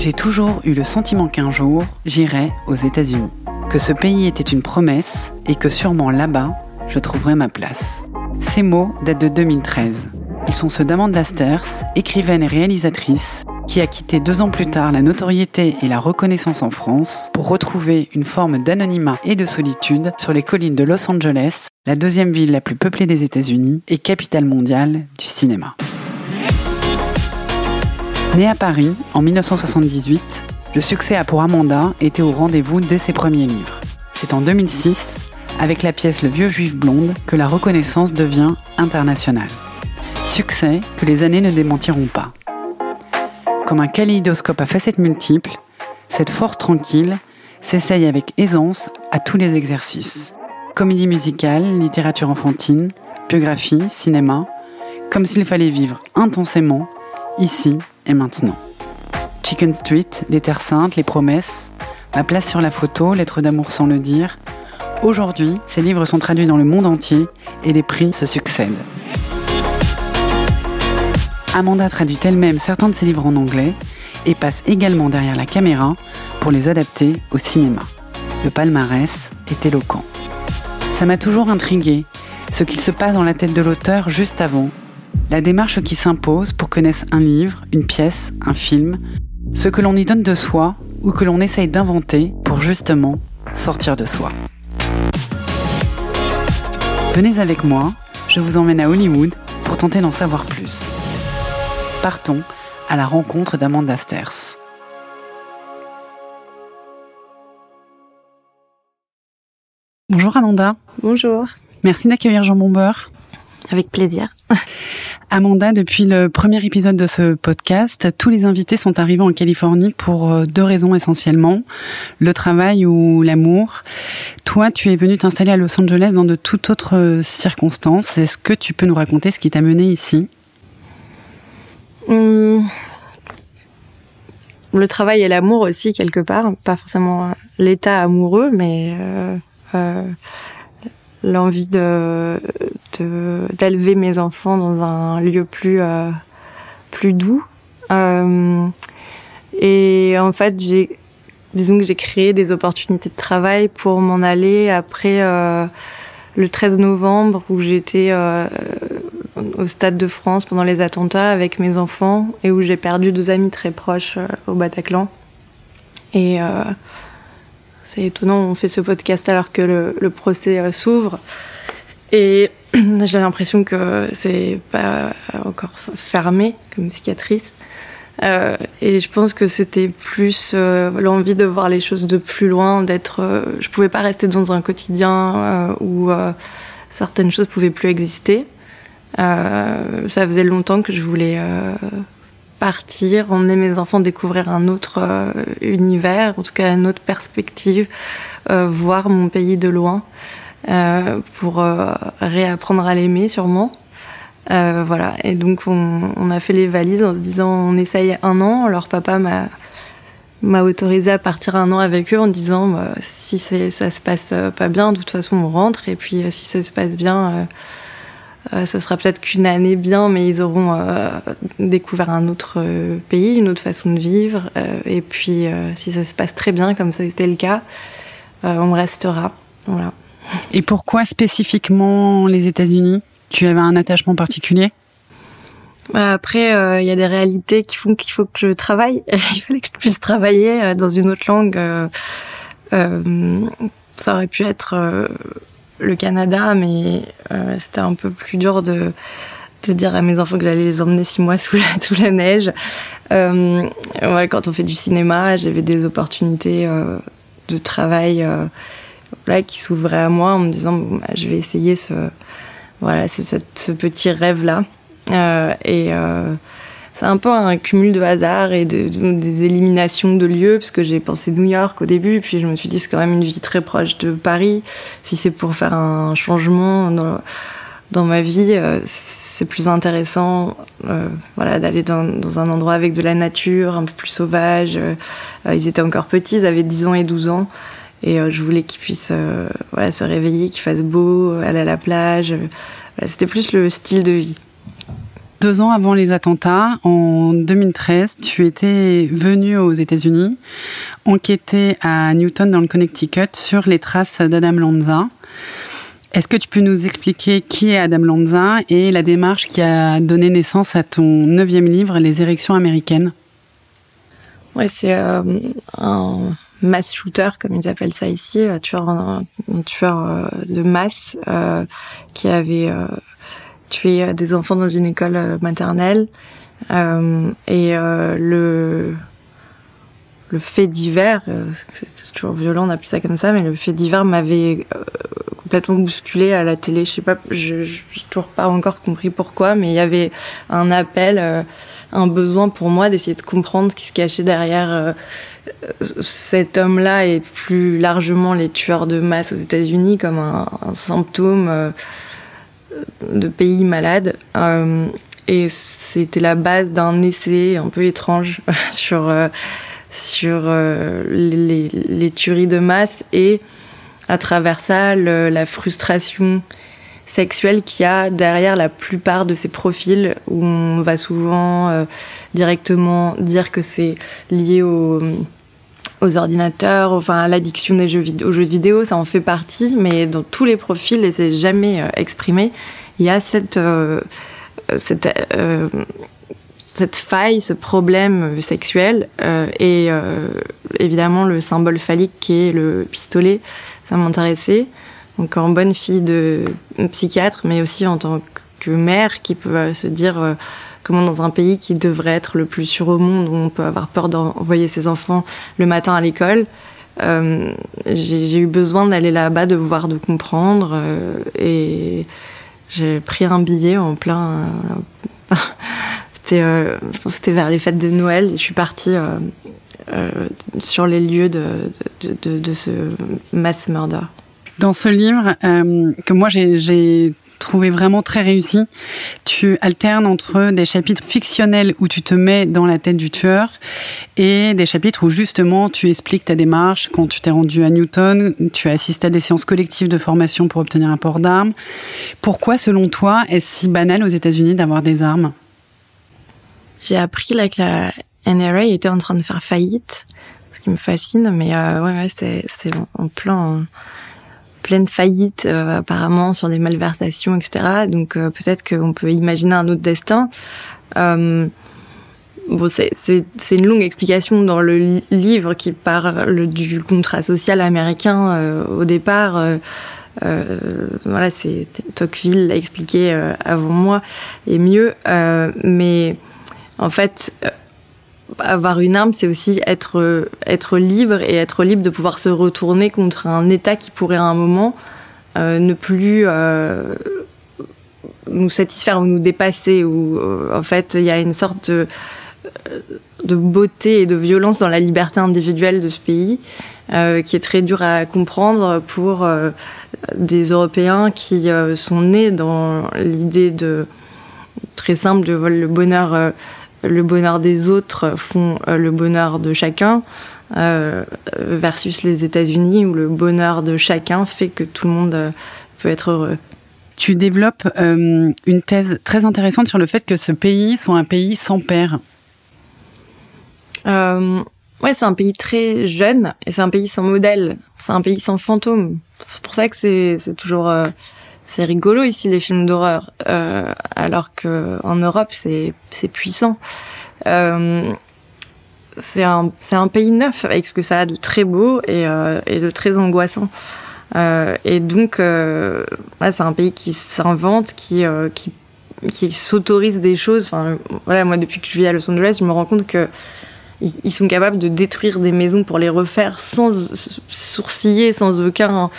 J'ai toujours eu le sentiment qu'un jour, j'irais aux États-Unis. Que ce pays était une promesse et que sûrement là-bas, je trouverais ma place. Ces mots datent de 2013. Ils sont ceux d'Amanda Sters, écrivaine et réalisatrice, qui a quitté deux ans plus tard la notoriété et la reconnaissance en France pour retrouver une forme d'anonymat et de solitude sur les collines de Los Angeles, la deuxième ville la plus peuplée des États-Unis et capitale mondiale du cinéma. Née à Paris en 1978, le succès a pour Amanda été au rendez-vous dès ses premiers livres. C'est en 2006, avec la pièce Le vieux juif blonde, que la reconnaissance devient internationale. Succès que les années ne démentiront pas. Comme un kaléidoscope à facettes multiples, cette force tranquille s'essaye avec aisance à tous les exercices. Comédie musicale, littérature enfantine, biographie, cinéma, comme s'il fallait vivre intensément, ici et maintenant. Chicken Street, les Terres Saintes, les promesses, Ma place sur la photo, Lettre d'amour sans le dire. Aujourd'hui, ces livres sont traduits dans le monde entier et les prix se succèdent. Amanda traduit elle-même certains de ses livres en anglais et passe également derrière la caméra pour les adapter au cinéma. Le palmarès est éloquent. Ça m'a toujours intrigué, ce qu'il se passe dans la tête de l'auteur juste avant, la démarche qui s'impose pour que naisse un livre, une pièce, un film, ce que l'on y donne de soi ou que l'on essaye d'inventer pour justement sortir de soi. Venez avec moi, je vous emmène à Hollywood pour tenter d'en savoir plus partons à la rencontre d'Amanda Sters. Bonjour Amanda. Bonjour. Merci d'accueillir Jean Bombeur. Avec plaisir. Amanda, depuis le premier épisode de ce podcast, tous les invités sont arrivés en Californie pour euh, deux raisons essentiellement, le travail ou l'amour. Toi, tu es venue t'installer à Los Angeles dans de toutes autres circonstances. Est-ce que tu peux nous raconter ce qui t'a mené ici? Hum, le travail et l'amour aussi quelque part, pas forcément l'état amoureux, mais euh, euh, l'envie de d'élever mes enfants dans un lieu plus euh, plus doux. et en fait, j'ai disons que j'ai créé des opportunités de travail pour m'en aller après le 13 novembre où j'étais au Stade de France pendant les attentats avec mes enfants et où j'ai perdu deux amis très proches euh, au Bataclan. Et euh, c'est étonnant, on fait ce podcast alors que le, procès euh, s'ouvre. Et j'ai l'impression que c'est pas encore fermé comme cicatrice. et je pense que c'était plus l'envie de voir les choses de plus loin, d'être. je pouvais pas rester dans un quotidien où certaines choses pouvaient plus exister. Euh, ça faisait longtemps que je voulais euh, partir, emmener mes enfants découvrir un autre euh, univers, en tout cas une autre perspective, voir mon pays de loin, pour réapprendre à l'aimer sûrement. voilà, et donc on, a fait les valises en se disant on essaye un an. Alors papa m'a m'a autorisé à partir un an avec eux en disant bah, si ça se passe pas bien, de toute façon on rentre, et puis si ça se passe bien euh, ce sera peut-être qu'une année bien, mais ils auront euh, découvert un autre euh, pays, une autre façon de vivre. et puis, si ça se passe très bien, comme ça a été le cas, on restera. Voilà. Et pourquoi spécifiquement les États-Unis? Tu avais un attachement particulier? Bah, après, il y a des réalités qui font qu'il faut que je travaille. il fallait que je puisse travailler dans une autre langue. ça aurait pu être le Canada, mais euh, c'était un peu plus dur de, de dire à mes enfants que j'allais les emmener six mois sous la, neige. Euh, quand on fait du cinéma, j'avais des opportunités euh, de travail là, qui s'ouvraient à moi en me disant bah, je vais essayer ce, voilà, ce, ce petit rêve-là. Et c'est un peu un cumul de hasard et de, des éliminations de lieux, parce que j'ai pensé New York au début, puis je me suis dit c'est quand même une vie très proche de Paris. Si c'est pour faire un changement dans, ma vie, euh, c'est plus intéressant euh, voilà, d'aller dans, un endroit avec de la nature, un peu plus sauvage. Euh, ils étaient encore petits, ils avaient 10 ans et 12 ans. Et je voulais qu'ils puissent voilà, se réveiller, qu'il fasse beau, aller à la plage. C'était plus le style de vie. Deux ans avant les attentats, en 2013, tu étais venu aux États-Unis enquêter à Newton dans le Connecticut sur les traces d'Adam Lanza. Est-ce que tu peux nous expliquer qui est Adam Lanza et la démarche qui a donné naissance à ton neuvième livre, Les érections américaines? Ouais, c'est euh, un mass shooter, comme ils appellent ça ici, un tueur, euh, de masse euh, qui avait euh, des enfants dans une école euh, maternelle. Euh, et le le fait divers, c'est toujours violent, on appelle ça comme ça, mais le fait divers m'avait complètement bousculé à la télé. Je sais pas, je, je toujours pas encore compris pourquoi, mais il y avait un appel, un besoin pour moi d'essayer de comprendre ce qui se cachait derrière cet homme-là et plus largement les tueurs de masse aux États-Unis comme un, un symptôme de pays malades. Euh, et c'était la base d'un essai un peu étrange sur, euh, sur euh, les, tueries de masse et à travers ça la frustration sexuelle qu'il y a derrière la plupart de ces profils où on va souvent directement dire que c'est lié au aux ordinateurs, enfin à l'addiction aux jeux vidéo, ça en fait partie, mais dans tous les profils, et c'est jamais euh, exprimé, il y a cette, euh, euh, cette faille, ce problème sexuel, et évidemment le symbole phallique qui est le pistolet, ça m'intéressait. Donc en bonne fille de psychiatre, mais aussi en tant que mère qui peut se dire comment dans un pays qui devrait être le plus sûr au monde, où on peut avoir peur d'envoyer ses enfants le matin à l'école, euh, j'ai eu besoin d'aller là-bas, de voir, de comprendre. Euh, et j'ai pris un billet en plein. Euh, c'était, vers les fêtes de Noël. Je suis partie sur les lieux de, ce mass murder. Dans ce livre que moi j'ai trouvé vraiment très réussi. Tu alternes entre des chapitres fictionnels où tu te mets dans la tête du tueur et des chapitres où justement tu expliques ta démarche. Quand tu t'es rendu à Newton, tu as assisté à des séances collectives de formation pour obtenir un port d'armes. Pourquoi, selon toi, est-ce si banal aux États-Unis d'avoir des armes? J'ai appris là que la NRA était en train de faire faillite, ce qui me fascine, mais euh, ouais, ouais c'est en plan pleine faillite euh, apparemment sur des malversations, etc. Donc euh, peut-être qu'on peut imaginer un autre destin. Euh, bon, c'est une longue explication dans le livre qui parle du contrat social américain au départ. voilà, c'est Tocqueville l'a expliqué avant moi et mieux. mais en fait, avoir une arme, c'est aussi être, être libre et être libre de pouvoir se retourner contre un État qui pourrait à un moment euh, ne plus euh, nous satisfaire ou nous dépasser. Ou euh, en fait, il y a une sorte de, beauté et de violence dans la liberté individuelle de ce pays qui est très dur à comprendre pour des Européens qui sont nés dans l'idée de très simple de le bonheur le bonheur des autres font euh, le bonheur de chacun, euh, versus les États-Unis où le bonheur de chacun fait que tout le monde euh, peut être heureux. Tu développes une thèse très intéressante sur le fait que ce pays soit un pays sans père. ouais, c'est un pays très jeune et c'est un pays sans modèle. C'est un pays sans fantôme. C'est pour ça que c'est toujours c'est rigolo ici les films d'horreur, euh, alors que en Europe c'est c'est puissant. Euh, c'est un c'est un pays neuf avec ce que ça a de très beau et euh, et de très angoissant. Et donc euh, c'est un pays qui s'invente, qui qui qui s'autorise des choses. Enfin voilà, moi depuis que je vis à Los Angeles, je me rends compte que ils sont capables de détruire des maisons pour les refaire sans sourciller, sans aucun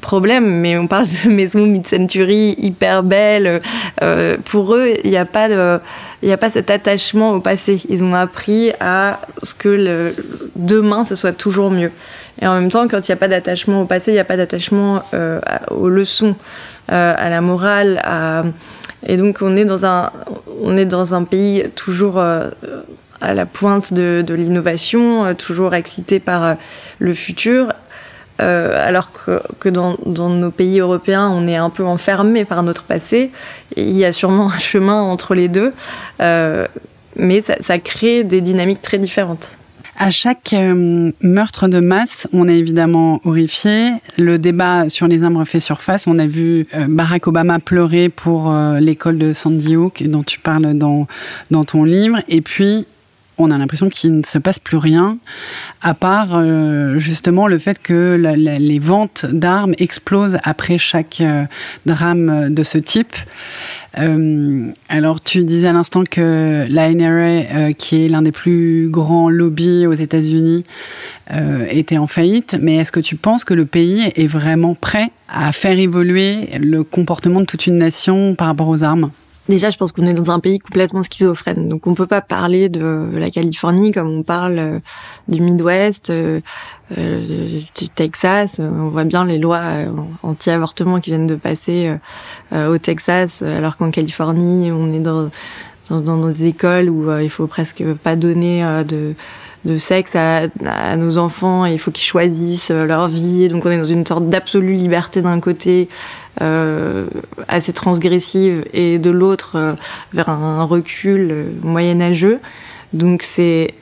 problème, mais on parle de maisons mid-century hyper belles. Euh, pour eux, il n'y a pas il a pas cet attachement au passé. Ils ont appris à ce que demain ce soit toujours mieux. Et en même temps, quand il n'y a pas d'attachement au passé, il n'y a pas d'attachement euh, aux leçons, euh, à la morale. Et donc, on est dans un, on est dans un pays toujours à la pointe de, l'innovation, toujours excité par le futur alors que, dans, nos pays européens, on est un peu enfermé par notre passé. il y a sûrement un chemin entre les deux, mais ça, crée des dynamiques très différentes. À chaque euh, meurtre de masse, on est évidemment horrifié. Le débat sur les armes refait surface. On a vu euh, Barack Obama pleurer pour euh, l'école de Sandy Hook, dont tu parles dans, dans ton livre. Et puis, on a l'impression qu'il ne se passe plus rien, à part justement le fait que les ventes d'armes explosent après chaque drame de ce type. Euh, alors, tu disais à l'instant que la NRA, euh, qui est l'un des plus grands lobbies aux États-Unis, euh, était en faillite. Mais est-ce que tu penses que le pays est vraiment prêt à faire évoluer le comportement de toute une nation par rapport aux armes? Déjà, je pense qu'on est dans un pays complètement schizophrène. Donc, on peut pas parler de la Californie comme on parle euh, du Midwest, euh, euh, du Texas. On voit bien les lois anti-avortement qui viennent de passer au Texas, alors qu'en Californie, on est dans, dans, des écoles où il faut presque pas donner de de sexe à, nos enfants et il faut qu'ils choisissent leur vie. Donc on est dans une sorte d'absolue liberté d'un côté euh, assez transgressive et de l'autre euh, vers un recul euh, moyenâgeux. Donc c'est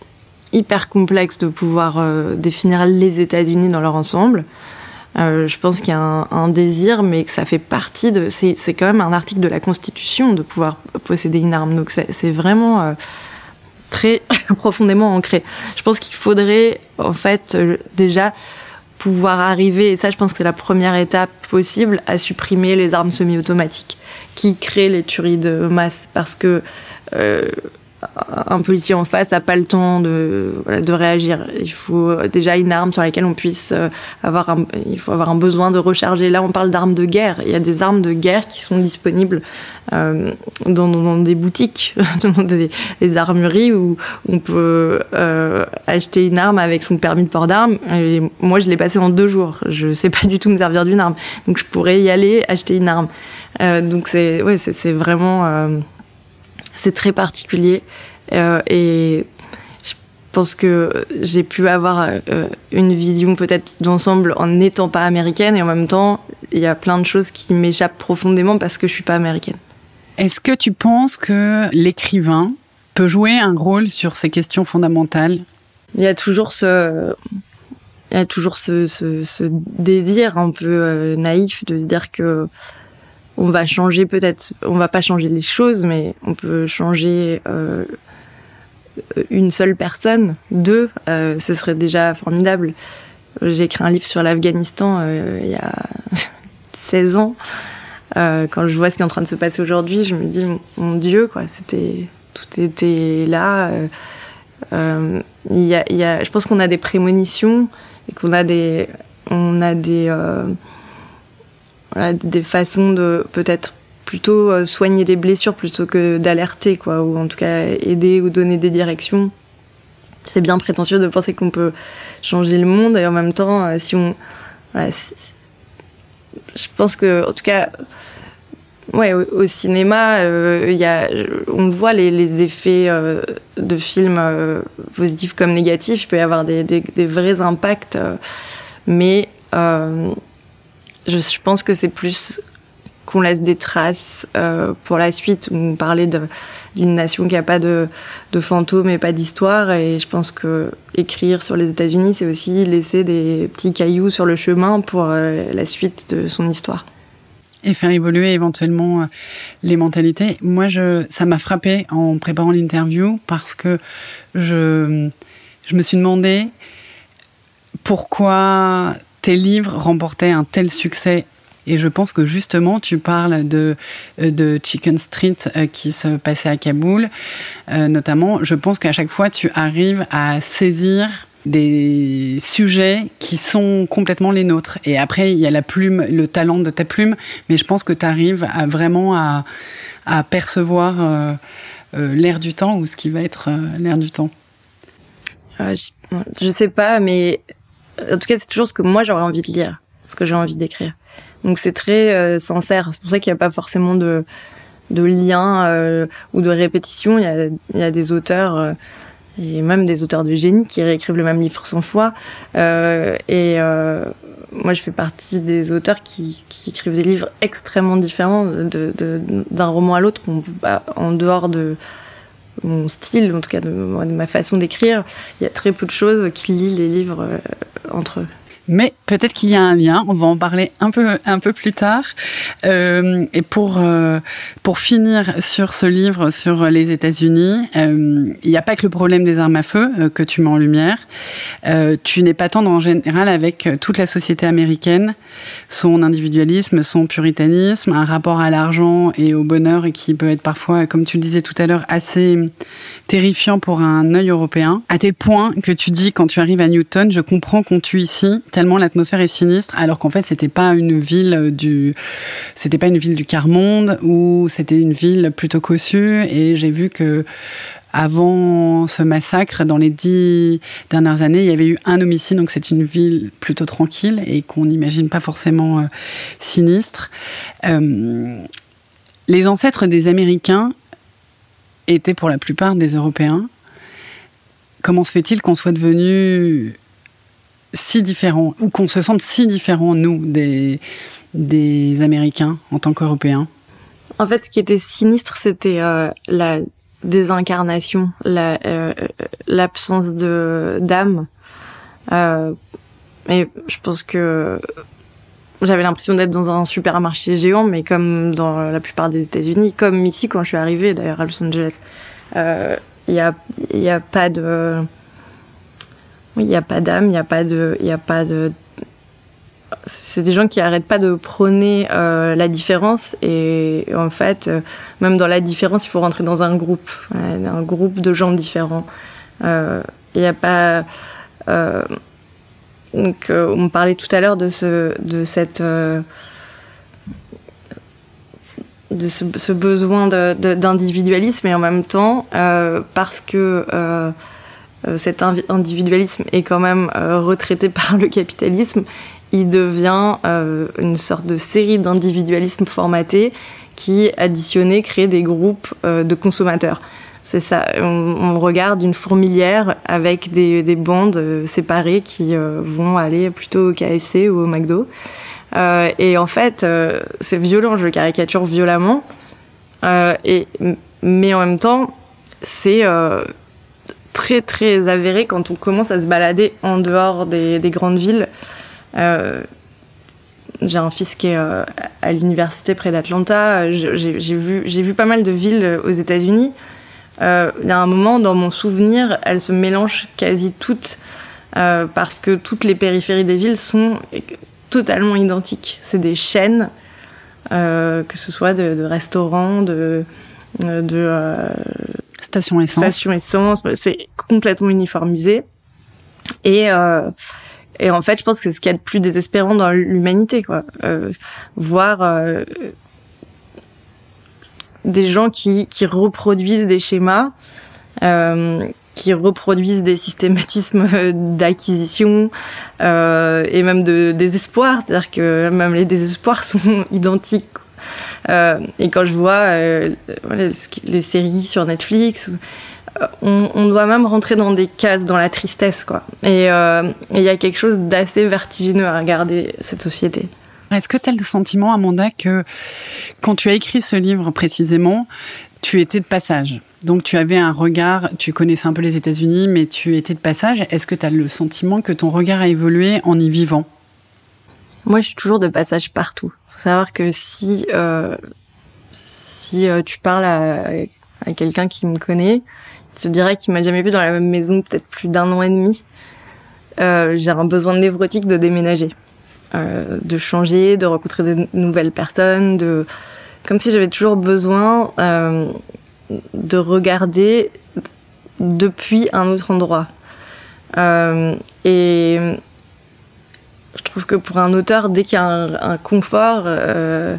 hyper complexe de pouvoir définir les États-Unis dans leur ensemble. je pense qu'il y a un, désir, mais que ça fait partie de. C'est quand même un article de la Constitution de pouvoir posséder une arme. Donc c'est vraiment très profondément ancré. Je pense qu'il faudrait en fait déjà pouvoir arriver, et ça je pense que c'est la première étape possible, à supprimer les armes semi-automatiques qui créent les tueries de masse. Parce que euh, un policier en face n'a pas le temps de, de réagir. Il faut déjà une arme sur laquelle on puisse euh, avoir un, il faut avoir un besoin de recharger. Là, on parle d'armes de guerre. Il y a des armes de guerre qui sont disponibles euh, dans, dans, des boutiques, dans des, des, armureries où on peut euh, acheter une arme avec son permis de port d'armes. Moi, je l'ai passé en deux jours. Je sais pas du tout me servir d'une arme, donc je pourrais y aller acheter une arme. Donc c'est ouais, c'est vraiment c'est très particulier. Euh, et je pense que j'ai pu avoir euh, une vision peut-être d'ensemble en n'étant pas américaine et en même temps, il y a plein de choses qui m'échappent profondément parce que je suis pas américaine. Est-ce que tu penses que l'écrivain peut jouer un rôle sur ces questions fondamentales? Il y a toujours ce, il y a toujours ce, ce, désir un peu euh, naïf de se dire que on va changer peut-être, on va pas changer les choses, mais on peut changer euh, une seule personne, deux, euh, ce serait déjà formidable. J'ai écrit un livre sur l'Afghanistan euh, il y a 16 ans. quand je vois ce qui est en train de se passer aujourd'hui, je me dis mon Dieu, quoi, c'était tout était là. y a, je pense qu'on a des prémonitions et qu'on a des des façons de peut-être plutôt euh, soigner les blessures plutôt que d'alerter, quoi, ou en tout cas aider ou donner des directions. C'est bien prétentieux de penser qu'on peut changer le monde et en même temps, euh, si on. je pense que, en tout cas, ouais, au, cinéma, euh, y a, on voit les, effets de films positifs comme négatifs. Il peut y avoir des vrais impacts, mais je pense que c'est plus qu'on laisse des traces euh, pour la suite. On parlait d'une nation qui n'a pas de, fantômes et pas d'histoire. Et je pense que écrire sur les États-Unis, c'est aussi laisser des petits cailloux sur le chemin pour euh, la suite de son histoire. Et faire évoluer éventuellement euh, les mentalités. Moi, ça m'a frappé en préparant l'interview parce que je me suis demandé pourquoi tes livres remportaient un tel succès et je pense que justement, tu parles de, de Chicken Street euh, qui se passait à Kaboul, euh, notamment. Je pense qu'à chaque fois, tu arrives à saisir des sujets qui sont complètement les nôtres. Et après, il y a la plume, le talent de ta plume, mais je pense que tu arrives à vraiment à, à percevoir euh, l'air du temps ou ce qui va être l'air du temps. je, je sais pas, mais en tout cas, c'est toujours ce que moi j'aurais envie de lire, ce que j'ai envie d'écrire. Donc c'est très euh, sincère. C'est pour ça qu'il n'y a pas forcément de, de lien euh, ou de répétition. Il y a, il y a des auteurs euh, et même des auteurs de génie qui réécrivent le même livre 100 fois. et moi, je fais partie des auteurs qui, qui écrivent des livres extrêmement différents d'un de, d'un roman à l'autre, en dehors de mon style, en tout cas de, de ma façon d'écrire. Il y a très peu de choses qui lient les livres euh, entre eux. Mais peut-être qu'il y a un lien. On va en parler un peu un peu plus tard. Euh, et pour euh, pour finir sur ce livre sur les États-Unis, euh, il n'y a pas que le problème des armes à feu que tu mets en lumière. Tu n'es pas tendre en général avec toute la société américaine, son individualisme, son puritanisme, un rapport à l'argent et au bonheur qui peut être parfois, comme tu le disais tout à l'heure, assez terrifiant pour un œil européen. À tel point que tu dis quand tu arrives à Newton, je comprends qu'on tue ici l'atmosphère est sinistre, alors qu'en fait c'était pas une ville du, c'était pas une ville du quart monde ou c'était une ville plutôt cossue. Et j'ai vu que avant ce massacre, dans les dix dernières années, il y avait eu un homicide, donc c'est une ville plutôt tranquille et qu'on n'imagine pas forcément euh, sinistre. Euh, les ancêtres des Américains étaient pour la plupart des Européens. Comment se fait-il qu'on soit devenu si différents ou qu'on se sente si différents, nous, des, des Américains en tant qu'Européens En fait, ce qui était sinistre, c'était euh, la désincarnation, la, euh, l'absence d'âme. Euh, et je pense que j'avais l'impression d'être dans un supermarché géant, mais comme dans la plupart des États-Unis, comme ici quand je suis arrivée d'ailleurs à Los Angeles, il euh, y a y a pas de il n'y a pas d'âme, il n'y a pas de, a pas de. C'est des gens qui arrêtent pas de prôner euh, la différence et en fait, euh, même dans la différence, il faut rentrer dans un groupe, un groupe de gens différents. Euh, il n'y a pas. donc, on parlait tout à l'heure de ce, de cette, de ce, besoin d'individualisme et en même temps, parce que cet invi- individualisme est quand même euh, retraité par le capitalisme, il devient euh, une sorte de série d'individualisme formaté qui, additionné, crée des groupes euh, de consommateurs. C'est ça, on, regarde une fourmilière avec des, des bandes euh, séparées qui euh, vont aller plutôt au KFC ou au McDo. Euh, et en fait, euh, c'est violent, je le caricature violemment. Euh, et, mais en même temps, c'est euh, très très avéré quand on commence à se balader en dehors des, des grandes villes. Euh, j'ai un fils qui est euh, à l'université près d'Atlanta. J'ai vu, vu pas mal de villes aux États-Unis. Euh, il y a un moment, dans mon souvenir, elles se mélangent quasi toutes euh, parce que toutes les périphéries des villes sont totalement identiques. C'est des chaînes, euh, que ce soit de, de restaurants, de, de euh, Station essence. station essence, c'est complètement uniformisé. Et, euh, et en fait, je pense que c'est ce qu'il y a de plus désespérant dans l'humanité, quoi. Euh, voir euh, des gens qui, qui reproduisent des schémas, qui reproduisent des systématismes d'acquisition et même de désespoir, c'est-à-dire que même les désespoirs sont identiques. Euh, et quand je vois euh, les séries sur Netflix, on, on doit même rentrer dans des cases, dans la tristesse, quoi. Et euh, et il y a quelque chose d'assez vertigineux à regarder cette société. Est-ce que tu as le sentiment, Amanda, que quand tu as écrit ce livre précisément, tu étais de passage? Donc tu avais un regard, tu connaissais un peu les États-Unis, mais tu étais de passage. Est-ce que tu as le sentiment que ton regard a évolué en y vivant? Moi, je suis toujours de passage partout. Faut savoir que si euh, si euh, tu parles à, quelqu'un qui me connaît, il te dirait qu'il m'a jamais vu dans la même maison peut-être plus d'un an et demi. Euh, J'ai un besoin névrotique de déménager, de changer, de rencontrer de nouvelles personnes, de comme si j'avais toujours besoin de regarder depuis un autre endroit. Et je trouve que pour un auteur, dès qu'il y a un, confort, euh,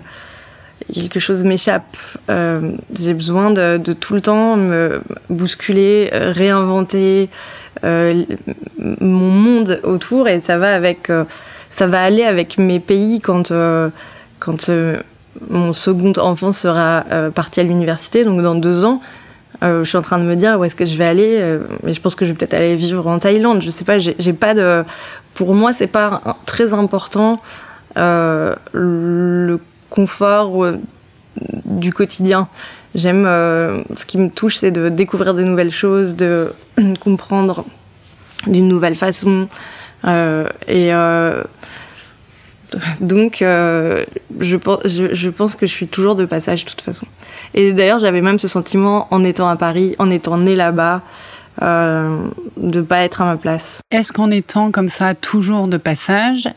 quelque chose m'échappe. Euh, J'ai besoin de, tout le temps me bousculer, euh, réinventer mon monde autour, et ça va avec, ça va aller avec mes pays quand quand mon second enfant sera parti à l'université, donc dans deux ans. Je suis en train de me dire où est-ce que je vais aller, mais je pense que je vais peut-être aller vivre en Thaïlande. Je sais pas, j'ai pas de pour moi, c'est pas très important le confort du quotidien. J'aime, ce qui me touche, c'est de découvrir des nouvelles choses, de comprendre d'une nouvelle façon. et donc, euh, je, je, pense que je suis toujours de passage de toute façon. Et d'ailleurs, j'avais même ce sentiment en étant à Paris, en étant née là-bas, euh, de pas être à ma place. Est-ce qu'en étant comme ça toujours de passage,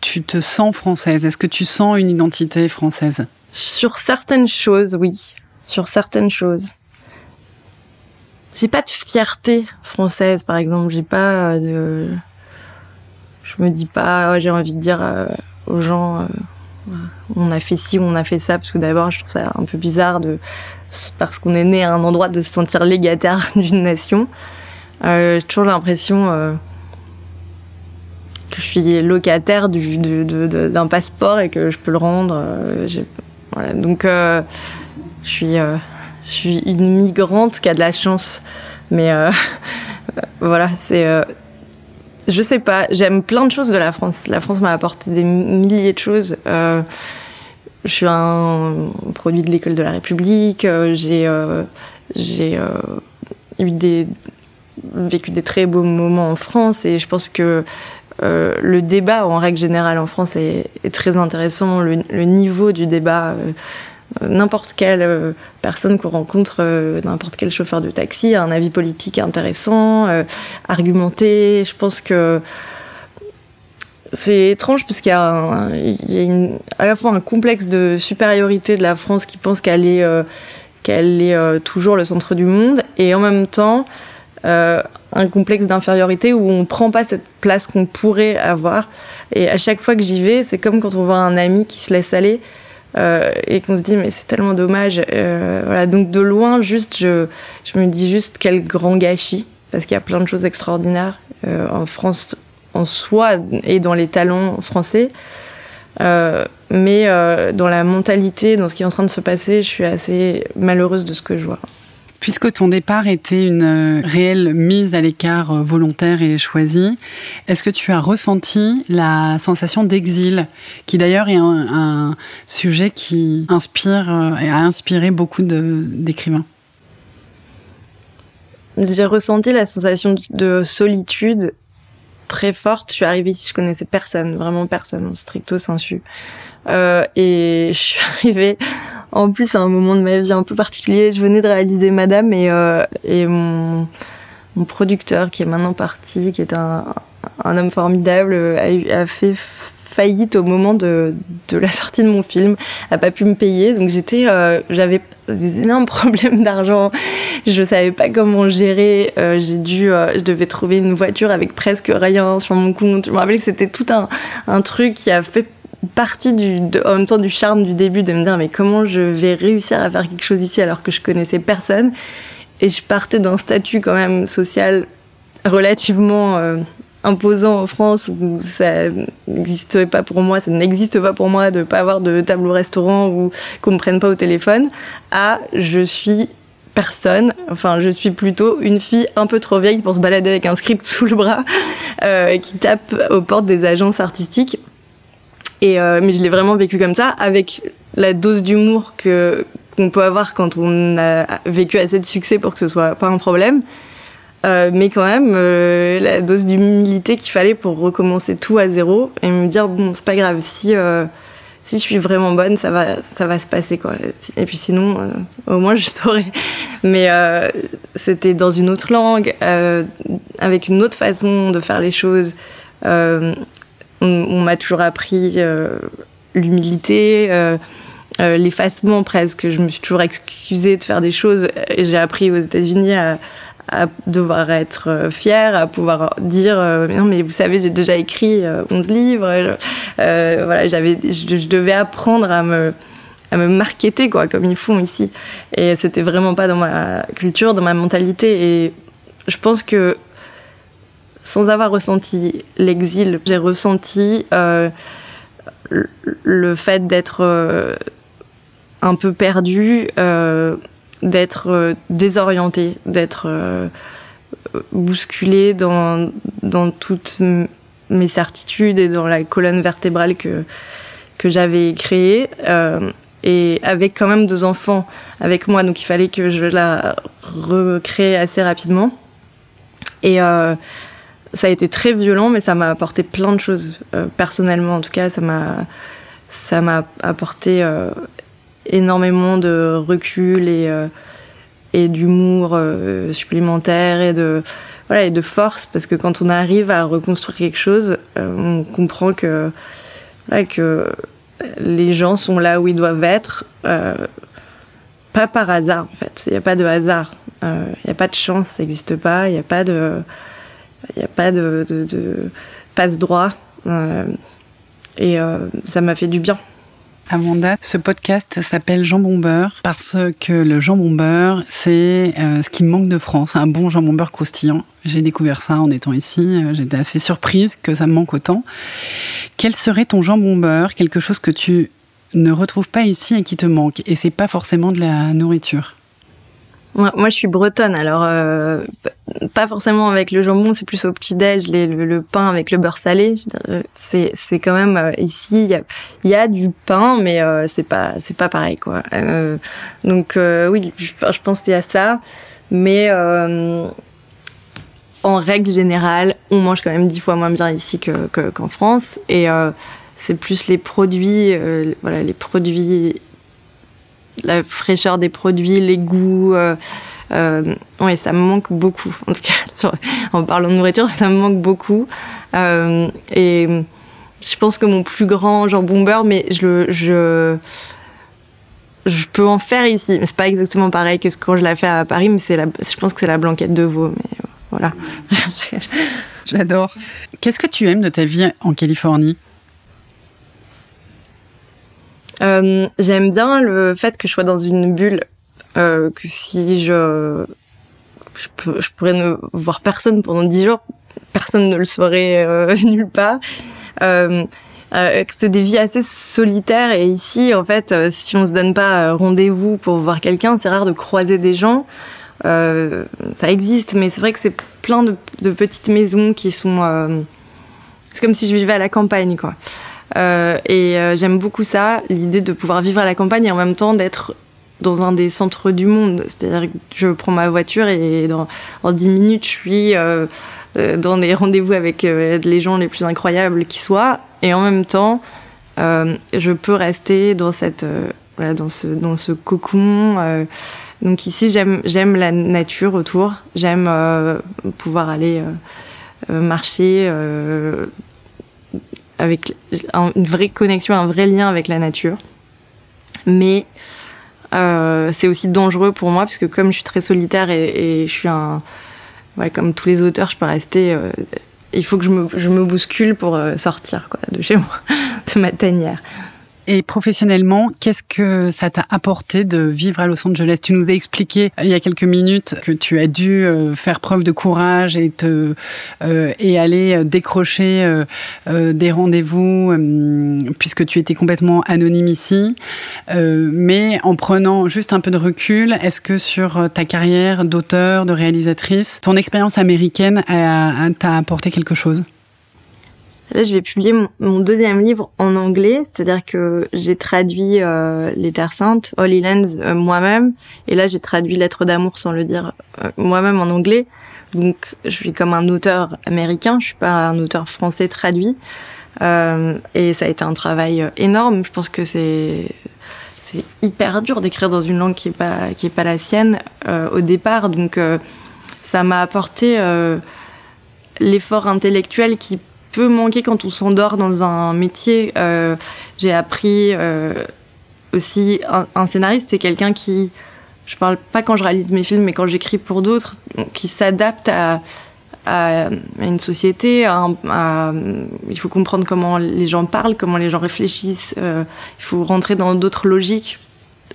tu te sens française? Est-ce que tu sens une identité française? Sur certaines choses, oui. Sur certaines choses. J'ai pas de fierté française, par exemple. J'ai pas de je me dis pas, j'ai envie de dire euh, aux gens, euh, on a fait ci, on a fait ça, parce que d'abord, je trouve ça un peu bizarre parce qu'on est né à un endroit de se sentir légataire d'une nation. Euh, j'ai toujours l'impression que je suis locataire du, d'un passeport et que je peux le rendre. voilà, donc, je suis, je suis une migrante qui a de la chance, mais voilà, c'est je sais pas, j'aime plein de choses de la France. La France m'a apporté des milliers de choses. Euh, je suis un produit de l'école de la République. Euh, j'ai euh, vécu des très beaux moments en France et je pense que le débat en règle générale en France est, très intéressant. Le, niveau du débat n'importe quelle euh, personne qu'on rencontre, euh, n'importe quel chauffeur de taxi a un avis politique intéressant, euh, argumenté. Je pense que c'est étrange parce qu'il y a, à la fois un complexe de supériorité de la France qui pense qu'elle est, qu'elle est toujours le centre du monde et en même temps un complexe d'infériorité où on ne prend pas cette place qu'on pourrait avoir. Et à chaque fois que j'y vais, c'est comme quand on voit un ami qui se laisse aller. Euh, et qu'on se dit mais c'est tellement dommage. Euh, voilà, donc de loin, juste, je, je, me dis juste quel grand gâchis, parce qu'il y a plein de choses extraordinaires euh, en France en soi et dans les talents français. mais dans la mentalité, dans ce qui est en train de se passer, je suis assez malheureuse de ce que je vois. Puisque ton départ était une euh, réelle mise à l'écart euh, volontaire et choisie, est-ce que tu as ressenti la sensation d'exil, qui d'ailleurs est un, sujet qui inspire euh, et a inspiré beaucoup d'écrivains? J'ai ressenti la sensation de solitude très forte. Je suis arrivée ici, je connaissais personne, vraiment personne, stricto sensu. Et je suis arrivée en plus à un moment de ma vie un peu particulier. Je venais de réaliser Madame et, euh, mon, producteur qui est maintenant parti, qui est un, homme formidable, a, fait faillite au moment de, la sortie de mon film, a pas pu me payer, donc j'étais, euh, j'avais des énormes problèmes d'argent, je savais pas comment gérer, euh, j'ai dû, je devais trouver une voiture avec presque rien sur mon compte. Je me rappelle que c'était tout un truc qui a fait partie du, en même temps du charme du début de me dire mais comment je vais réussir à faire quelque chose ici alors que je connaissais personne? Et je partais d'un statut quand même social relativement euh, imposant en France où ça n'existait pas pour moi, ça n'existe pas pour moi de pas avoir de table au restaurant ou qu'on me prenne pas au téléphone à je suis personne. Enfin, je suis plutôt une fille un peu trop vieille pour se balader avec un script sous le bras, euh, qui tape aux portes des agences artistiques euh, mais je l'ai vraiment vécu comme ça, avec la dose d'humour qu'on peut avoir quand on a vécu assez de succès pour que ce soit pas un problème. Euh, mais quand même, euh, la dose d'humilité qu'il fallait pour recommencer tout à zéro et me dire bon, c'est pas grave, si si je suis vraiment bonne, ça va ça va se passer quoi. Et puis sinon, au moins je saurais. Mais c'était dans une autre langue, avec une autre façon de faire les choses on, m'a toujours appris euh, l'humilité, euh, euh, l'effacement presque. Je me suis toujours excusée de faire des choses. J'ai appris aux États-Unis à, devoir être fière, à pouvoir dire non mais vous savez j'ai déjà écrit 11 livres. voilà, j'avais, je, devais apprendre à me à me marketer quoi comme ils font ici. Et c'était vraiment pas dans ma culture, dans ma mentalité. Et je pense que sans avoir ressenti l'exil, j'ai ressenti euh, le fait d'être euh, un peu perdu, euh, d'être désorienté, d'être bousculé dans, dans toute mes certitudes et dans la colonne vertébrale que, que j'avais créée. et avec quand même deux enfants avec moi, donc il fallait que je la recrée assez rapidement. Et ça a été très violent, mais ça m'a apporté plein de choses. personnellement, en tout cas, ça m'a ça m'a apporté énormément de recul et, euh, et d'humour euh, supplémentaire et de, voilà, et de force, parce que quand on arrive à reconstruire quelque chose, euh, on comprend que, que les gens sont là où ils doivent être, pas par hasard en fait. Il n'y a pas de hasard, il n'y a pas de chance, ça n'existe pas, il n'y a pas de, il a pas de, de, de passe droit. et ça m'a fait du bien. Amanda, ce podcast s'appelle Jambon beurre parce que le jambon beurre, c'est euh, ce qui manque de France, un bon jambon beurre croustillant. J'ai découvert ça en étant ici, euh, j'étais assez surprise que ça me manque autant. Quel serait ton jambon beurre, quelque chose que tu ne retrouves pas ici et qui te manque? Et c'est pas forcément de la nourriture. Moi, je suis bretonne, alors euh, pas forcément avec le jambon, c'est plus au petit déj, le, pain avec le beurre salé. C'est c'est quand même euh, ici il y a, du pain, mais euh, c'est pas c'est pas pareil quoi. donc oui, je, je y a ça, mais en règle générale, on mange quand même dix fois moins bien ici que qu'en France, et c'est plus les produits, voilà les produits la fraîcheur des produits, les goûts. Euh, euh, ouais, ça me manque beaucoup. En tout cas, en parlant de nourriture, ça me manque beaucoup. Euh, et je pense que mon plus grand jambon beurre, mais je je je peux en faire ici. C'est pas exactement pareil que ce quand je l'ai fait à Paris, mais la, je pense que c'est la blanquette de veau. Mais voilà. J'adore. Qu'est-ce que tu aimes de ta vie en Californie? Euh, J'aime bien le fait que je sois dans une bulle, euh, que si je je, pourrais ne voir personne pendant dix jours, personne ne le saurait euh, nulle part. C'est des vies assez solitaires et ici, en fait, si on se donne pas rendez-vous pour voir quelqu'un, c'est rare de croiser des gens. ça existe, mais c'est vrai que c'est plein de, petites maisons qui sont. c'est comme si je vivais à la campagne, quoi. Euh, et euh, j'aime beaucoup ça, l'idée de pouvoir vivre à la campagne et en même temps d'être dans un des centres du monde. C'est-à-dire que je prends ma voiture et en 10 minutes, je suis euh, dans des rendez-vous avec les gens les plus incroyables qui soient. Et en même temps, je peux rester dans, cette, voilà, dans, ce, dans ce cocon. donc ici, j'aime la nature autour. J'aime pouvoir aller marcher avec une vraie connexion, un vrai lien avec la nature. Mais euh, c'est aussi dangereux pour moi parce que comme je suis très solitaire et, je suis un, comme tous les auteurs, je peux rester. Euh, il faut que je me, je me bouscule pour euh, sortir quoi, de chez moi, de ma tanière. Et professionnellement, qu'est-ce que ça t'a apporté de vivre à Los Angeles? Tu nous as expliqué euh, il y a quelques minutes que tu as dû euh, faire preuve de courage et te euh, et aller décrocher des rendez-vous puisque tu étais complètement anonyme ici. mais en prenant juste un peu de recul, est-ce que sur ta carrière d'auteur, de réalisatrice, ton expérience américaine t'a apporté quelque chose? Là, je vais publier mon, deuxième livre en anglais, c'est-à-dire que j'ai traduit euh, Les Terres Saintes, Holy Lands euh, moi-même, et là j'ai traduit Lettres d'amour sans le dire euh, moi-même en anglais. Donc, je suis comme un auteur américain, je suis pas un auteur français traduit, et ça a été un travail énorme. Je pense que c'est hyper dur d'écrire dans une langue qui est qui est pas la sienne au départ, donc ça m'a apporté l'effort intellectuel qui peut manquer quand on s'endort dans un métier. Euh, j'ai appris euh, aussi un, scénariste, c'est quelqu'un qui, je parle pas quand je réalise mes films, mais quand j'écris pour d'autres, qui s'adapte à, une société. Il faut comprendre comment les gens parlent, comment les gens réfléchissent. Euh, il faut rentrer dans d'autres logiques.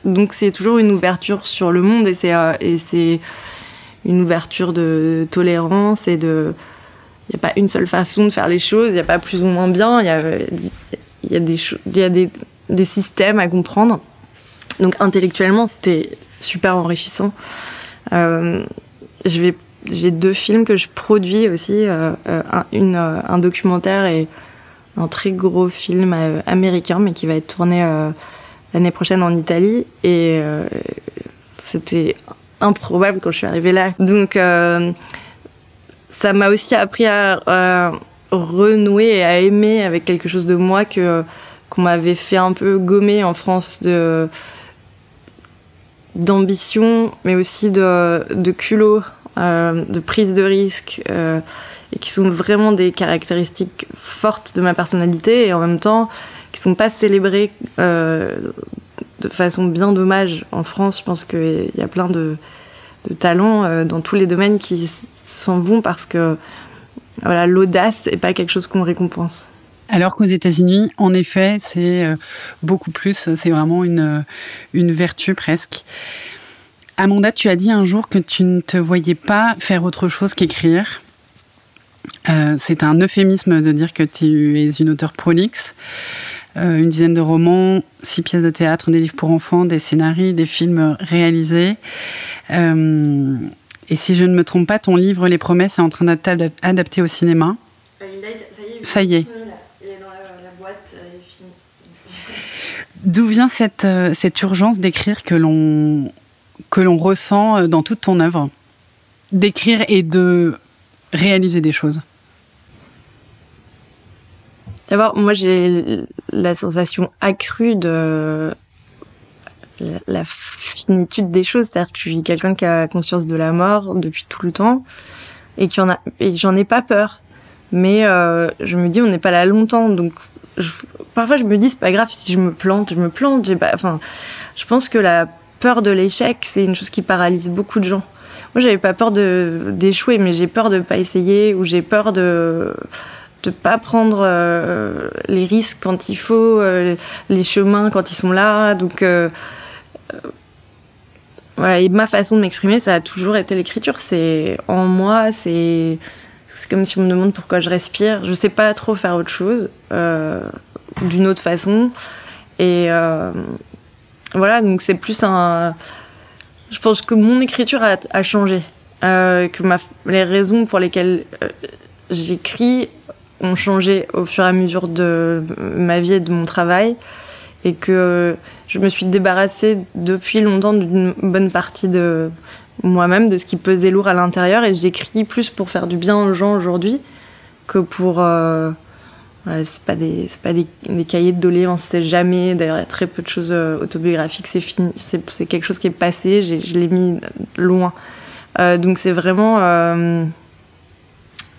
Donc c'est toujours une ouverture sur le monde et c'est une ouverture de tolérance et de il n'y a pas une seule façon de faire les choses, il n'y a pas plus ou moins bien, il y a, y a, des, y a des, des, systèmes à comprendre. Donc intellectuellement, c'était super enrichissant. Euh, j'ai deux films que je produis aussi, un, une, un documentaire et un très gros film américain, mais qui va être tourné l'année prochaine en Italie. Et c'était improbable quand je suis arrivée là. Donc, euh, ça m'a aussi appris à, renouer et à aimer avec quelque chose de moi que qu'on m'avait fait un peu gommer en France de d'ambition, mais aussi de, de culot, euh, de prise de risque, euh, et qui sont vraiment des caractéristiques fortes de ma personnalité et en même temps qui sont pas célébrées de façon bien dommage en France. Je pense qu'il y a plein de, talents euh, dans tous les domaines qui s'en vont parce que voilà, l'audace n'est pas quelque chose qu'on récompense. Alors qu'aux États-Unis, en effet, c'est euh, beaucoup plus, c'est vraiment une, une vertu presque. Amanda, tu as dit un jour que tu ne te voyais pas faire autre chose qu'écrire. Euh, c'est un euphémisme de dire que tu es une auteure prolixe. Euh, une dizaine de romans, six pièces de théâtre, des livres pour enfants, des scénarios, des films réalisés. Euh, et si je ne me trompe pas, ton livre Les Promesses est en train d'être adapté au cinéma. Ça y est. D'où vient cette, euh, cette urgence d'écrire que l'on que l'on ressent dans toute ton œuvre? D'écrire et de réaliser des choses D'abord, moi, j'ai la sensation accrue de la, finitude des choses. C'est-à-dire que je suis quelqu'un qui a conscience de la mort depuis tout le temps et qui en a, et j'en ai pas peur. Mais euh, je me dis, on n'est pas là longtemps, donc parfois je me dis, c'est pas grave si je me plante, je me plante. J'ai pas, enfin, je pense que la peur de l'échec, c'est une chose qui paralyse beaucoup de gens. Moi, j'avais pas peur de d'échouer, mais j'ai peur de pas essayer ou j'ai peur de de pas prendre euh, les risques quand il faut, euh, les chemins quand ils sont là. Donc euh, voilà, et ma façon de m'exprimer, ça a toujours été l'écriture. C'est en moi, c'est comme si on me demande pourquoi je respire. Je sais pas trop faire autre chose d'une autre façon. Et voilà, donc c'est plus un. Je pense que mon écriture a, changé. que les raisons pour lesquelles j'écris ont changé au fur et à mesure de ma vie et de mon travail et que je me suis débarrassée depuis longtemps d'une bonne partie de moi-même, de ce qui pesait lourd à l'intérieur et j'écris plus pour faire du bien aux gens aujourd'hui que pour... Euh, c'est pas des pas des, cahiers de doléances c'est jamais d'ailleurs il y a très peu de choses euh, autobiographiques c'est fini c'est quelque chose qui est passé je l'ai mis loin. Euh, donc c'est vraiment euh,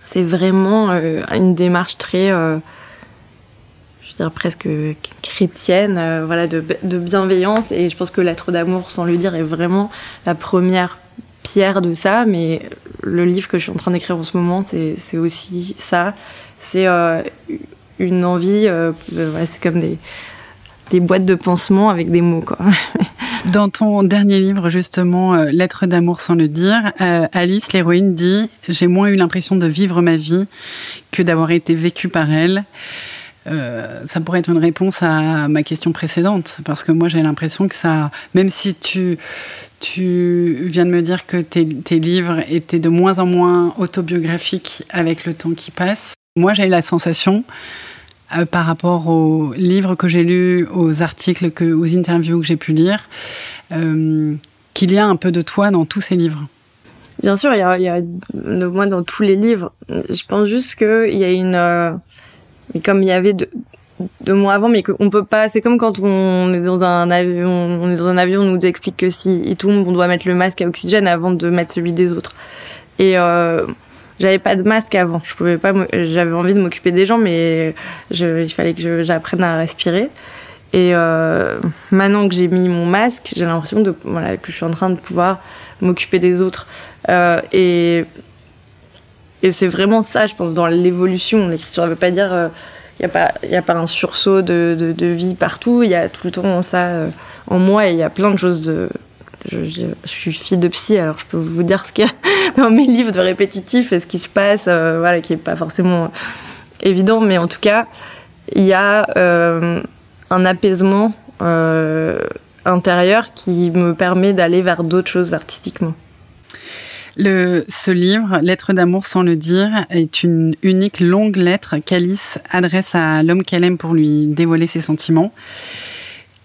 c'est vraiment euh, une démarche très, euh, dirais presque chrétienne, euh, voilà, de, bienveillance. Et je pense que l'être d'amour, sans le dire, est vraiment la première pierre de ça. Mais le livre que je suis en train d'écrire en ce moment, c'est aussi ça. C'est une envie, c'est comme des, des boîtes de pansement avec des mots, quoi. Dans ton dernier livre, justement, euh, Lettre d'amour sans le dire, euh, Alice, l'héroïne, dit J'ai moins eu l'impression de vivre ma vie que d'avoir été vécue par elle. Euh, ça pourrait être une réponse à ma question précédente, parce que moi j'ai l'impression que ça, même si tu, tu viens de me dire que tes, tes livres étaient de moins en moins autobiographiques avec le temps qui passe, moi j'ai la sensation euh, par rapport aux livres que j'ai lus, aux articles, aux interviews que j'ai pu lire, euh, qu'il y a un peu de toi dans tous ces livres Bien sûr, il y a, il y a moi dans tous les livres. Je pense juste qu'il y a une... Euh, comme il y avait de, de moi avant, mais qu'on peut pas. C'est comme quand on est dans un avion, on est dans un avion, on nous explique que si il tombe, on doit mettre le masque à oxygène avant de mettre celui des autres. Et euh, j'avais pas de masque avant. Je pouvais pas. J'avais envie de m'occuper des gens, mais il fallait que j'apprenne à respirer. Et euh, maintenant que j'ai mis mon masque, j'ai l'impression de voilà que je suis en train de pouvoir m'occuper des autres. Euh, et et c'est vraiment ça, je pense, dans l'évolution. L'écriture, ne veut pas dire il euh, n'y a pas un sursaut de, vie partout. Il y a tout le temps ça euh, en moi et il y a plein de choses de je, suis fille de psy, alors je peux vous dire ce qu'il y a dans mes livres de répétitif et ce qui se passe, euh, voilà, qui est pas forcément évident, mais en tout cas, il y a un apaisement intérieur qui me permet d'aller vers d'autres choses artistiquement. Le, ce livre, Lettre d'amour sans le dire, est une unique longue lettre qu'Alice adresse à l'homme qu'elle aime pour lui dévoiler ses sentiments.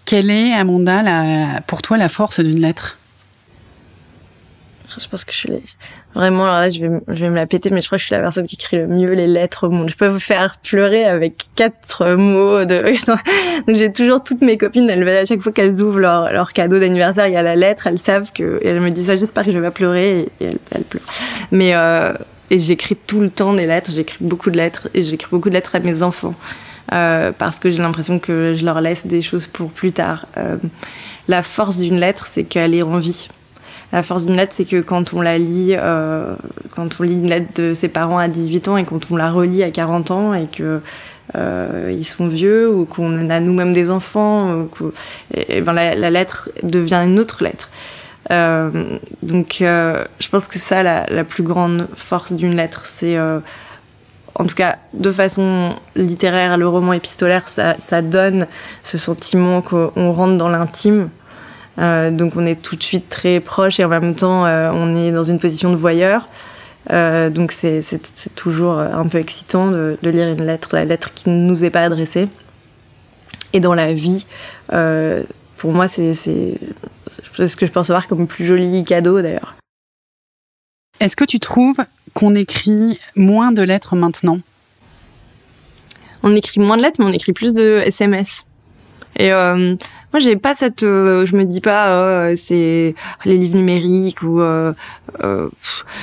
Quelle est, Amanda, pour toi la force d'une lettre? Je pense que je suis vraiment là je vais je vais me la péter mais je crois que je suis la personne qui écrit le mieux les lettres au monde. Je peux vous faire pleurer avec quatre mots de donc j'ai toujours toutes mes copines elles à chaque fois qu'elles ouvrent leur, leur cadeau d'anniversaire il y a la lettre elles savent que elles me disent ah, j'espère que je vais pas pleurer et, elles, pleurent. Mais euh, et j'écris tout le temps des lettres j'écris beaucoup de lettres et j'écris beaucoup de lettres à mes enfants euh, parce que j'ai l'impression que je leur laisse des choses pour plus tard. Euh, la force d'une lettre c'est qu'elle est en vie la force d'une lettre, c'est que quand on la lit, euh, quand on lit une lettre de ses parents à 18 ans et quand on la relit à 40 ans et que euh, ils sont vieux ou qu'on a nous-mêmes des enfants, ben la, lettre devient une autre lettre. Euh, donc, je pense que ça la, plus grande force d'une lettre, c'est en tout cas de façon littéraire, le roman épistolaire, ça donne ce sentiment qu'on rentre dans l'intime. Euh, donc on est tout de suite très proche et en même temps euh, on est dans une position de voyeur. Euh, donc c'est toujours un peu excitant de, de, lire une lettre, la lettre qui ne nous est pas adressée. Et dans la vie, pour moi c'est ce que je peux recevoir comme le plus joli cadeau d'ailleurs. Est-ce que tu trouves qu'on écrit moins de lettres maintenant? On écrit moins de lettres, mais on écrit plus de SMS. Et euh, moi, j'ai pas cette, euh, je me dis pas, euh, c'est les livres numériques ou. Euh, euh,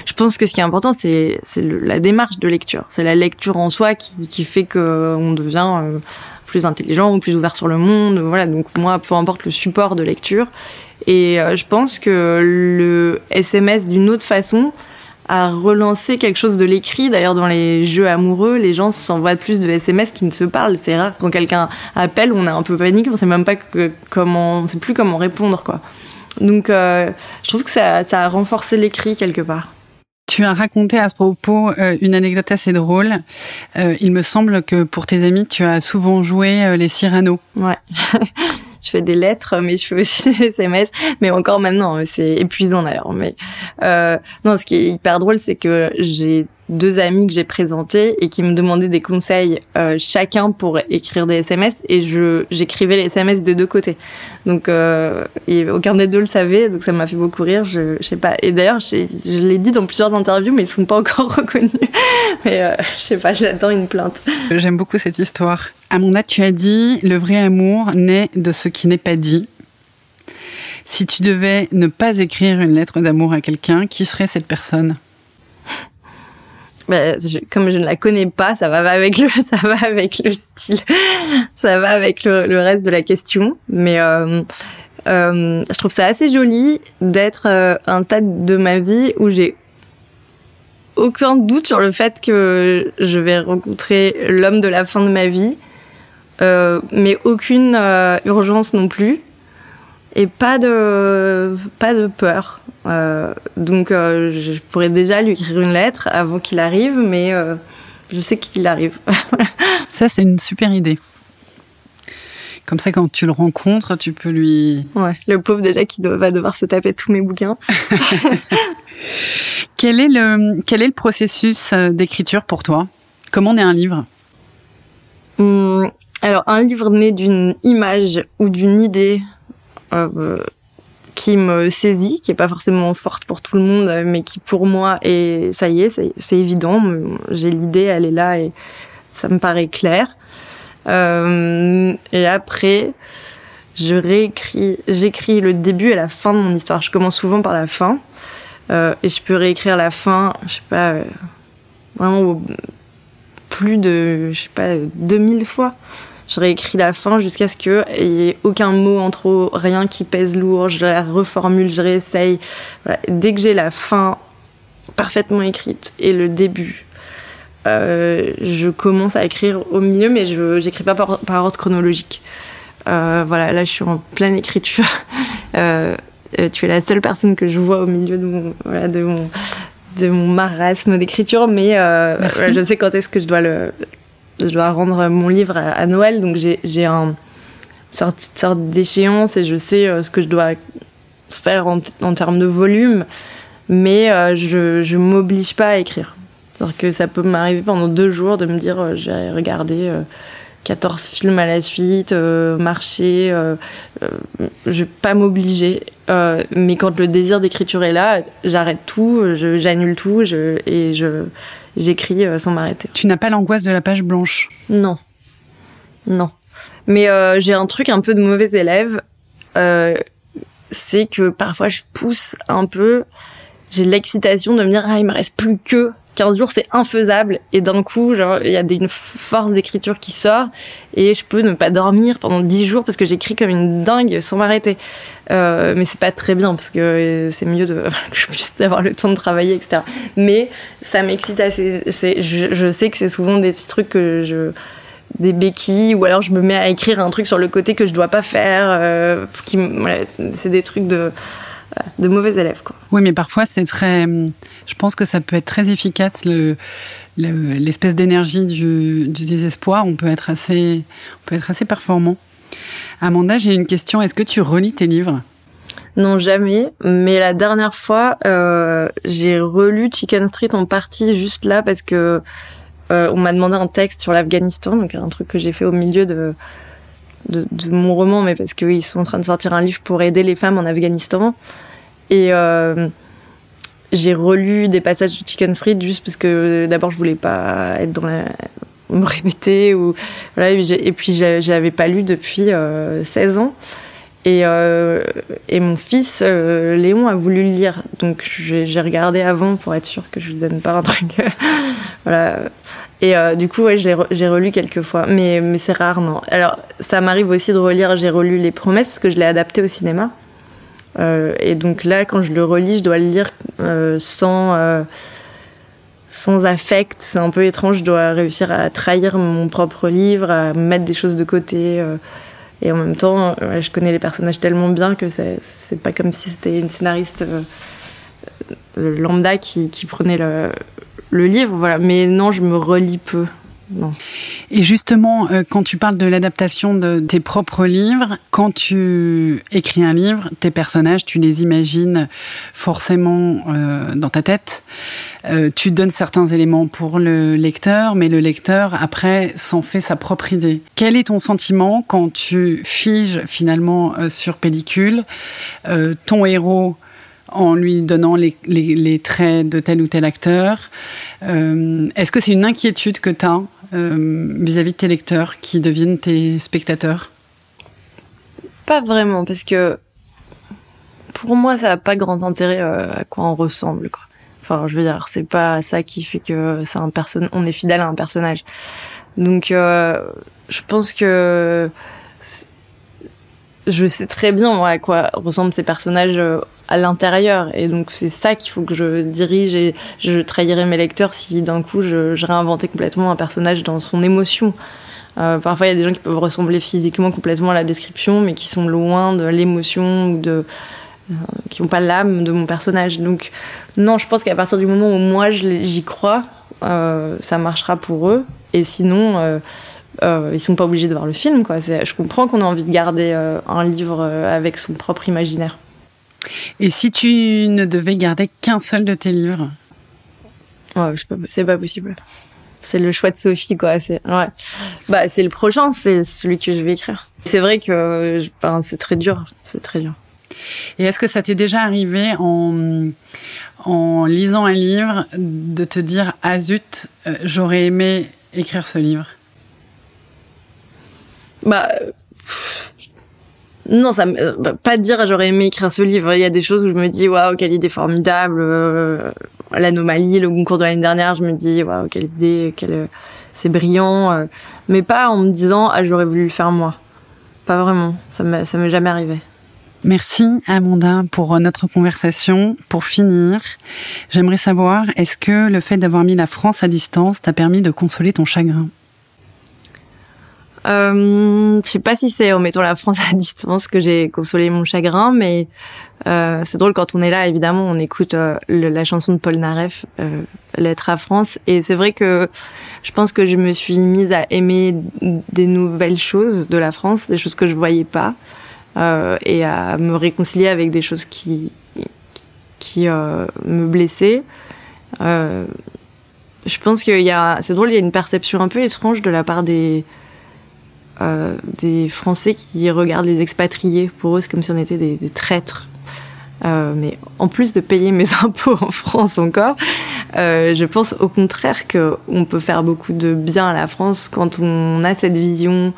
je pense que ce qui est important, c'est c'est la démarche de lecture. C'est la lecture en soi qui qui fait que on devient plus intelligent ou plus ouvert sur le monde. Voilà. Donc moi, peu importe le support de lecture. Et je pense que le SMS d'une autre façon à relancer quelque chose de l'écrit. D'ailleurs, dans les jeux amoureux, les gens s'envoient plus de SMS qui ne se parlent. C'est rare quand quelqu'un appelle, on a un peu panique, on sait même pas comment, on sait plus comment répondre, quoi. Donc, euh, je trouve que ça, ça a renforcé l'écrit quelque part. Tu as raconté à ce propos euh, une anecdote assez drôle. Euh, il me semble que pour tes amis, tu as souvent joué les Cyrano. Ouais. je fais des lettres, mais je fais aussi des SMS. Mais encore maintenant, c'est épuisant d'ailleurs. Mais euh, non, ce qui est hyper drôle, c'est que j'ai deux amis que j'ai présentés et qui me demandaient des conseils euh, chacun pour écrire des SMS et je j'écrivais les SMS de deux côtés. Donc euh, aucun des deux le savait, donc ça m'a fait beaucoup rire. Je, je sais pas. Et d'ailleurs, je l'ai dit dans plusieurs interviews, mais ils sont pas encore reconnus. mais euh, je sais pas, j'attends une plainte. J'aime beaucoup cette histoire. Amanda, tu as dit le vrai amour naît de ce qui n'est pas dit. Si tu devais ne pas écrire une lettre d'amour à quelqu'un, qui serait cette personne? Bah, comme je ne la connais pas, ça va avec le, ça va avec le style, ça va avec le, reste de la question. Mais euh, euh, je trouve ça assez joli d'être euh, à un stade de ma vie où j'ai aucun doute sur le fait que je vais rencontrer l'homme de la fin de ma vie, mais aucune urgence non plus et pas de pas de peur. Euh, donc euh, je pourrais déjà lui écrire une lettre avant qu'il arrive, mais euh, je sais qu'il arrive. ça c'est une super idée. Comme ça, quand tu le rencontres, tu peux lui. Ouais, le pauvre déjà qui va devoir se taper tous mes bouquins. quel est le quel est le processus d'écriture pour toi? Comment naît un livre? Hum, Alors un livre naît d'une image ou d'une idée euh, qui me saisit, qui est pas forcément forte pour tout le monde, mais qui pour moi est, ça y est, c'est évident. J'ai l'idée, elle est là et ça me paraît clair. Euh, et après, je réécris, j'écris le début et la fin de mon histoire. Je commence souvent par la fin euh, et je peux réécrire la fin, je sais pas, euh, vraiment plus de, je sais pas, 2000 fois je réécris la fin jusqu'à ce qu'il n'y ait aucun mot en trop, rien qui pèse lourd, je la reformule, je réessaye. Dès que j'ai la fin parfaitement écrite et le début, euh, je commence à écrire au milieu, mais je n'écris pas par, ordre chronologique. Euh, voilà, là je suis en pleine écriture. Euh, tu es la seule personne que je vois au milieu de mon, de mon, de mon marasme d'écriture, mais je sais quand est-ce que je dois le, je dois rendre mon livre à, Noël, donc j'ai un sorte, sorte d'échéance et je sais euh, ce que je dois faire en, termes de volume. mais je je m'oblige pas à écrire. C'est-à-dire que ça peut m'arriver pendant deux jours de me dire j'ai regardé 14 films à la suite, euh, marcher, euh, euh, je vais pas m'obliger. mais quand le désir d'écriture est là, j'arrête tout, j'annule tout et je j'écris sans m'arrêter. Tu n'as pas l'angoisse de la page blanche Non, non. Mais j'ai un truc un peu de mauvais élève, c'est que parfois je pousse un peu. J'ai l'excitation de me dire ah il me reste plus que 15 jours, c'est infaisable. Et d'un coup, il y a une force d'écriture qui sort et je peux ne pas dormir pendant 10 jours parce que j'écris comme une dingue sans m'arrêter. Euh, mais c'est pas très bien parce que c'est mieux de, que je puisse avoir le temps de travailler, etc. Mais ça m'excite assez. Je, sais que c'est souvent des petits trucs que je des béquilles ou alors je me mets à écrire un truc sur le côté que je dois pas faire euh, c'est des trucs de de mauvais élèves. Quoi. Oui, mais parfois, c'est très. Je pense que ça peut être très efficace, le, l'espèce d'énergie du, désespoir. On peut, être assez, on peut être assez performant. Amanda, j'ai une question. Est-ce que tu relis tes livres? Non, jamais. Mais la dernière fois, euh, j'ai relu Chicken Street en partie juste là parce que euh, on m'a demandé un texte sur l'Afghanistan, donc un truc que j'ai fait au milieu de, de, mon roman, mais parce qu'ils sont en train de sortir un livre pour aider les femmes en Afghanistan. Et euh, j'ai relu des passages de Chicken Street juste parce que d'abord je voulais pas être dans la me répéter ou voilà et puis j'avais pas lu depuis 16 euh, ans. Et, euh, et mon fils Léon a voulu le lire. Donc j'ai regardé avant pour être sûr que je lui donne pas un truc. Voilà et euh, du coup, ouais, j'ai relu quelques fois, mais, c'est rare, non. Alors, ça m'arrive aussi de relire, j'ai relu Les Promesses, parce que je l'ai adapté au cinéma. Euh, et donc là, quand je le relis, je dois le lire euh, sans, sans affect. C'est un peu étrange, je dois réussir à trahir mon propre livre, à mettre des choses de côté. Et en même temps, je connais les personnages tellement bien que c'est pas comme si c'était une scénariste lambda qui prenait le, le livre, voilà. Mais non, je me relis peu. Non. Et justement, euh, quand tu parles de l'adaptation de tes propres livres, quand tu écris un livre, tes personnages, tu les imagines forcément euh, dans ta tête. Euh, tu donnes certains éléments pour le lecteur, mais le lecteur, après, s'en fait sa propre idée. Quel est ton sentiment quand tu figes finalement sur pellicule ton héros en lui donnant les, traits de tel ou tel acteur. Euh, est-ce que c'est une inquiétude que tu as euh, vis-à-vis de tes lecteurs qui deviennent tes spectateurs? Pas vraiment, parce que pour moi, ça n'a pas grand intérêt euh, à quoi on ressemble. Enfin, je veux dire, c'est pas ça qui fait que c'est un on est fidèle à un personnage. Donc, je pense que je sais très bien à quoi ressemblent ces personnages euh, à l'intérieur et donc c'est ça qu'il faut que je dirige et je trahirais mes lecteurs si d'un coup je, je, réinventais complètement un personnage dans son émotion. Euh, parfois il y a des gens qui peuvent ressembler physiquement complètement à la description mais qui sont loin de l'émotion ou de euh, qui n'ont pas l'âme de mon personnage. Donc non, je pense qu'à partir du moment où moi j'y crois, ça marchera pour eux et sinon euh, euh, ils sont pas obligés de voir le film. Quoi. Je comprends qu'on a envie de garder euh, un livre euh, avec son propre imaginaire. Et si tu ne devais garder qu'un seul de tes livres? Ouais, C'est pas possible. C'est le choix de Sophie, quoi. C'est ouais. bah, c'est le prochain, c'est celui que je vais écrire. C'est vrai que ben, c'est très dur, c'est très dur. Et est-ce que ça t'est déjà arrivé en, en lisant un livre de te dire ah zut, j'aurais aimé écrire ce livre bah. Non, ça bah, pas dire j'aurais aimé écrire ce livre. Il y a des choses où je me dis waouh quelle idée formidable. Euh, l'anomalie, le concours de l'année dernière, je me dis waouh quelle idée, c'est brillant. Euh, mais pas en me disant ah j'aurais voulu le faire moi. Pas vraiment. Ça m'est ça m'est jamais arrivé. Merci Amanda pour notre conversation. Pour finir, j'aimerais savoir est-ce que le fait d'avoir mis la France à distance t'a permis de consoler ton chagrin? Euh, je sais pas si c'est en mettant la France à distance que j'ai consolé mon chagrin, mais euh, c'est drôle quand on est là. Évidemment, on écoute euh, la chanson de Paul Naref, euh, "Lettre à France", et c'est vrai que je pense que je me suis mise à aimer des nouvelles choses de la France, des choses que je voyais pas, euh, et à me réconcilier avec des choses qui qui me blessait. je pense qu'il y a, c'est drôle, il y a une perception un peu étrange de la part des, des Français qui regardent les expatriés. Pour eux, c'est comme si on était des, traîtres. Euh, mais en plus de payer mes impôts en France encore, euh, je pense au contraire qu'on peut faire beaucoup de bien à la France quand on a cette vision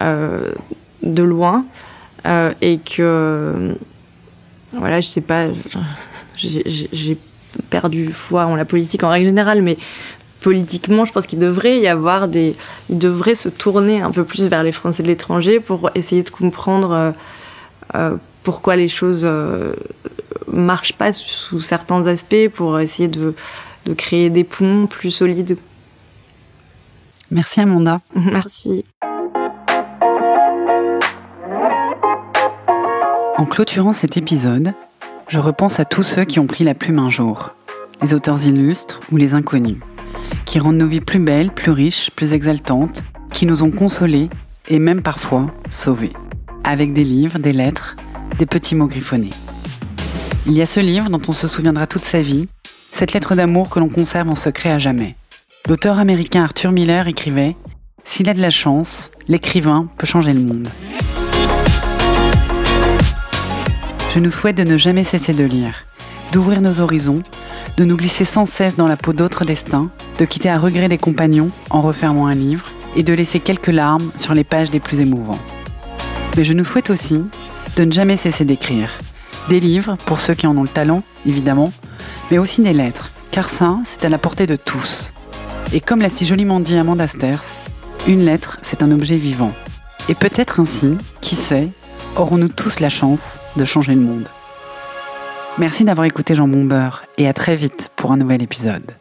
euh, de loin et que, voilà, je sais pas, j'ai perdu foi en la politique en règle générale, mais politiquement, je pense qu'il devrait y avoir des. Il devrait se tourner un peu plus vers les Français de l'étranger pour essayer de comprendre pourquoi les choses euh, marchent pas sous certains aspects pour essayer de, créer des ponts plus solides. Merci Amanda. Merci. En clôturant cet épisode, je repense à tous ceux qui ont pris la plume un jour, les auteurs illustres ou les inconnus, qui rendent nos vies plus belles, plus riches, plus exaltantes, qui nous ont consolés et même parfois sauvés, avec des livres, des lettres, des petits mots griffonnés. Il y a ce livre dont on se souviendra toute sa vie, cette lettre d'amour que l'on conserve en secret à jamais. L'auteur américain Arthur Miller écrivait S'il a de la chance, l'écrivain peut changer le monde. Je nous souhaite de ne jamais cesser de lire, d'ouvrir nos horizons, de nous glisser sans cesse dans la peau d'autres destins, de quitter à regret des compagnons en refermant un livre et de laisser quelques larmes sur les pages les plus émouvants. Mais je nous souhaite aussi de ne jamais cesser d'écrire. Des livres, pour ceux qui en ont le talent, évidemment, mais aussi des lettres, car ça, c'est à la portée de tous. Et comme l'a si joliment dit Amanda Sters, une lettre, c'est un objet vivant. Et peut-être ainsi, qui sait, aurons-nous tous la chance de changer le monde. Merci d'avoir écouté Jean Beurre et à très vite pour un nouvel épisode.